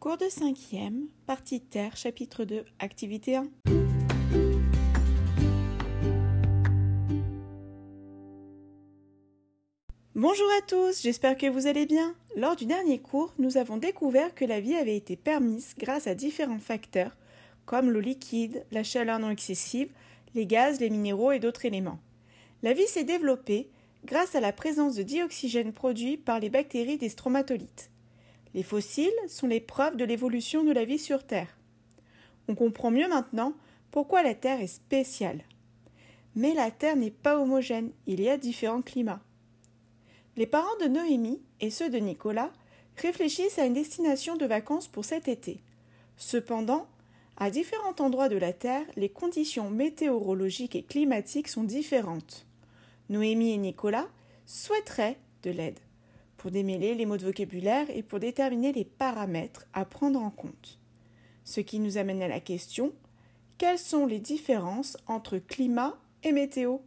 Cours de 5e, partie terre, chapitre 2, activité 1. Bonjour à tous, j'espère que vous allez bien. Lors du dernier cours, nous avons découvert que la vie avait été permise grâce à différents facteurs, comme l'eau liquide, la chaleur non excessive, les gaz, les minéraux et d'autres éléments. La vie s'est développée grâce à la présence de dioxygène produit par les bactéries des stromatolites. Les fossiles sont les preuves de l'évolution de la vie sur Terre. On comprend mieux maintenant pourquoi la Terre est spéciale. Mais la Terre n'est pas homogène, il y a différents climats. Les parents de Noémie et ceux de Nicolas réfléchissent à une destination de vacances pour cet été. Cependant, à différents endroits de la Terre, les conditions météorologiques et climatiques sont différentes. Noémie et Nicolas souhaiteraient de l'aide pour démêler les mots de vocabulaire et pour déterminer les paramètres à prendre en compte. Ce qui nous amène à la question quelles sont les différences entre climat et météo?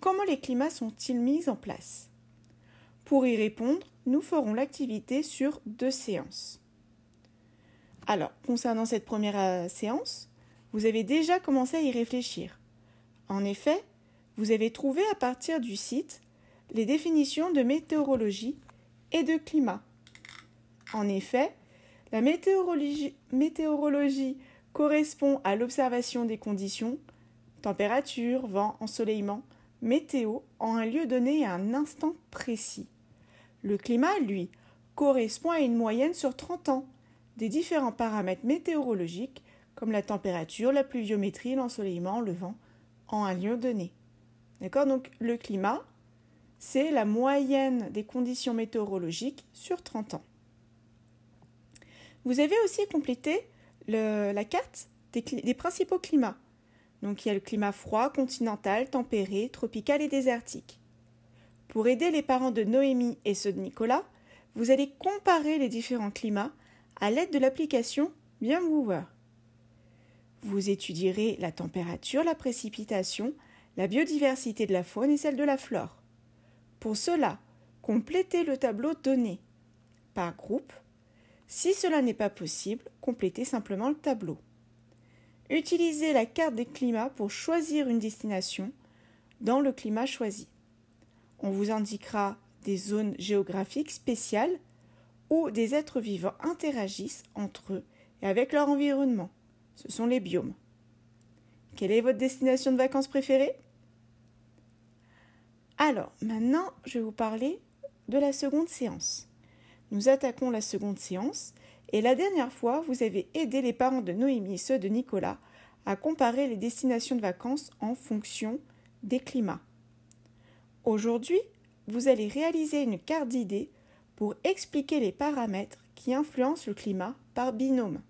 Comment les climats sont-ils mis en place? Pour y répondre, nous ferons l'activité sur deux séances. Alors, concernant cette première euh, séance, vous avez déjà commencé à y réfléchir. En effet, vous avez trouvé à partir du site les définitions de météorologie et de climat. En effet, la météorologie, correspond à l'observation des conditions, température, vent, ensoleillement, météo en un lieu donné à un instant précis. Le climat, lui, correspond à une moyenne sur 30 ans des différents paramètres météorologiques comme la température, la pluviométrie, l'ensoleillement, le vent, en un lieu donné. D'accord? Donc le climat, c'est la moyenne des conditions météorologiques sur 30 ans. Vous avez aussi complété la carte des, principaux climats. Donc il y a le climat froid, continental, tempéré, tropical et désertique. Pour aider les parents de Noémie et ceux de Nicolas, vous allez comparer les différents climats à l'aide de l'application BienMover. Vous étudierez la température, la précipitation, la biodiversité de la faune et celle de la flore. Pour cela, complétez le tableau donné par groupe. Si cela n'est pas possible, complétez simplement le tableau. Utilisez la carte des climats pour choisir une destination dans le climat choisi. On vous indiquera des zones géographiques spéciales où des êtres vivants interagissent entre eux et avec leur environnement. Ce sont les biomes. Quelle est votre destination de vacances préférée? Alors, maintenant, je vais vous parler de la seconde séance. Nous attaquons la seconde séance, et la dernière fois, vous avez aidé les parents de Noémie et ceux de Nicolas à comparer les destinations de vacances en fonction des climats. Aujourd'hui, vous allez réaliser une carte d'idées pour expliquer les paramètres qui influencent le climat par binôme,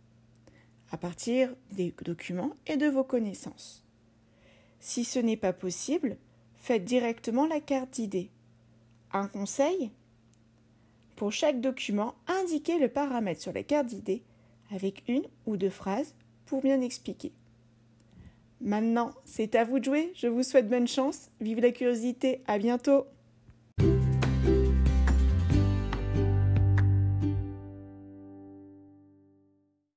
à partir des documents et de vos connaissances. Si ce n'est pas possible, faites directement la carte d'idées. Un conseil? Pour chaque document, indiquez le paramètre sur la carte d'idées avec une ou deux phrases pour bien expliquer. Maintenant, c'est à vous de jouer. Je vous souhaite bonne chance. Vive la curiosité. À bientôt.